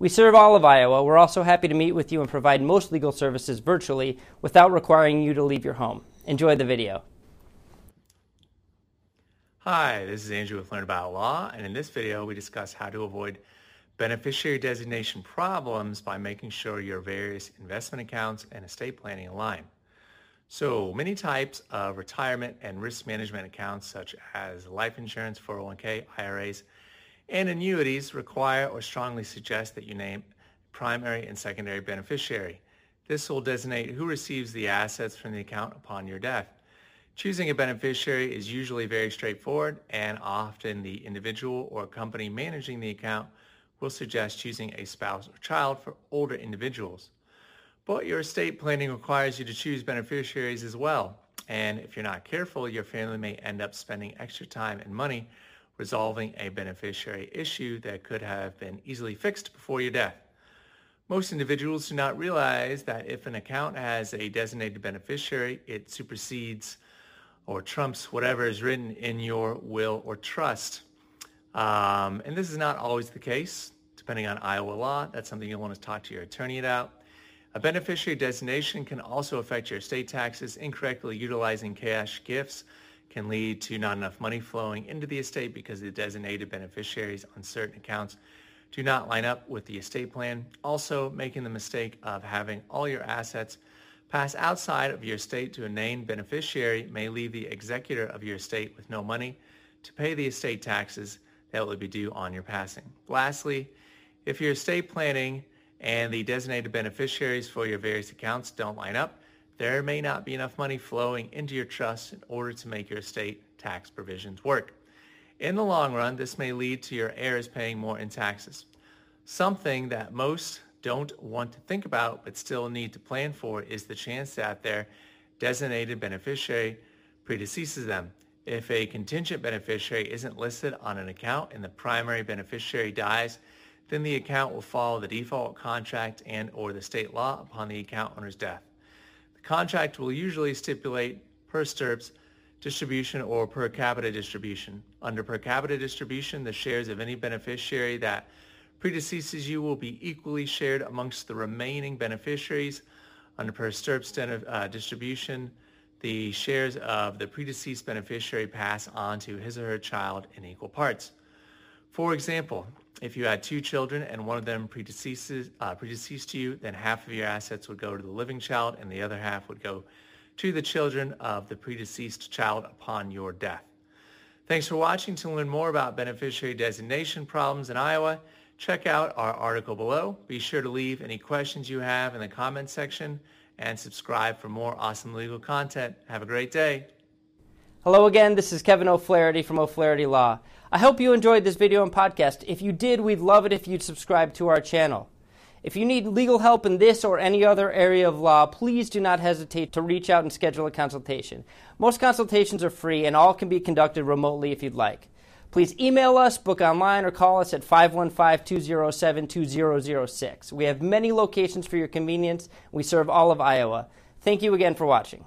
We serve all of Iowa. We're also happy to meet with you and provide most legal services virtually without requiring you to leave your home. Enjoy the video. Hi, this is Andrew with Learn About Law, and in this video we discuss how to avoid beneficiary designation problems by making sure your various investment accounts and estate planning align. So many types of retirement and risk management accounts such as life insurance, 401k, IRAs, and annuities require or strongly suggest that you name primary and secondary beneficiary. This will designate who receives the assets from the account upon your death. Choosing a beneficiary is usually very straightforward and often the individual or company managing the account will suggest choosing a spouse or child for older individuals. But your estate planning requires you to choose beneficiaries as well. And if you're not careful, your family may end up spending extra time and money resolving a beneficiary issue that could have been easily fixed before your death. Most individuals do not realize that if an account has a designated beneficiary, it supersedes or trumps whatever is written in your will or trust. Um, and this is not always the case, depending on Iowa law. That's something you'll want to talk to your attorney about. A beneficiary designation can also affect your estate taxes. Incorrectly utilizing cash gifts can lead to not enough money flowing into the estate because the designated beneficiaries on certain accounts do not line up with the estate plan. Also, making the mistake of having all your assets pass outside of your estate to a named beneficiary may leave the executor of your estate with no money to pay the estate taxes that will be due on your passing. Lastly, if your estate planning and the designated beneficiaries for your various accounts don't line up, there may not be enough money flowing into your trust in order to make your estate tax provisions work. In the long run, this may lead to your heirs paying more in taxes. Something that most don't want to think about but still need to plan for is the chance that their designated beneficiary predeceases them. If a contingent beneficiary isn't listed on an account and the primary beneficiary dies, then the account will follow the default contract and or the state law upon the account owner's death contract will usually stipulate per stirps distribution or per capita distribution. Under per capita distribution, the shares of any beneficiary that predeceases you will be equally shared amongst the remaining beneficiaries. Under per stirps uh, distribution, the shares of the predeceased beneficiary pass on to his or her child in equal parts. For example, if you had two children and one of them predeceases, uh, predeceased you, then half of your assets would go to the living child and the other half would go to the children of the predeceased child upon your death. Thanks for watching. To learn more about beneficiary designation problems in Iowa, check out our article below. Be sure to leave any questions you have in the comments section and subscribe for more awesome legal content. Have a great day. Hello again, this is Kevin O'Flaherty from O'Flaherty Law. I hope you enjoyed this video and podcast. If you did, we'd love it if you'd subscribe to our channel. If you need legal help in this or any other area of law, please do not hesitate to reach out and schedule a consultation. Most consultations are free and all can be conducted remotely if you'd like. Please email us, book online, or call us at 515 207 2006. We have many locations for your convenience. We serve all of Iowa. Thank you again for watching.